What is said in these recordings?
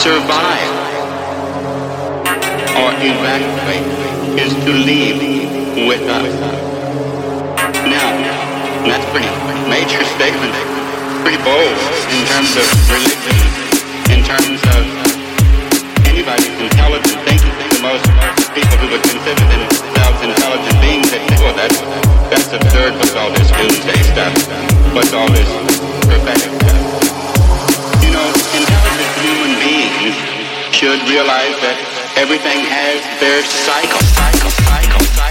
survive or evacuate is to leave with us. Now, that's pretty major statement, pretty bold in terms of religion, in terms of anybody's intelligent thinking. The most people who would consider themselves intelligent beings say, well, that's, that's absurd. What's all this doomsday stuff? What's all this prophetic stuff? You should realize that everything has their cycle, cycle, cycle, cycle,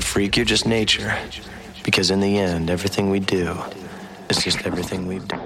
freak, you're just nature. Because in the end, everything we do is just everything we've done.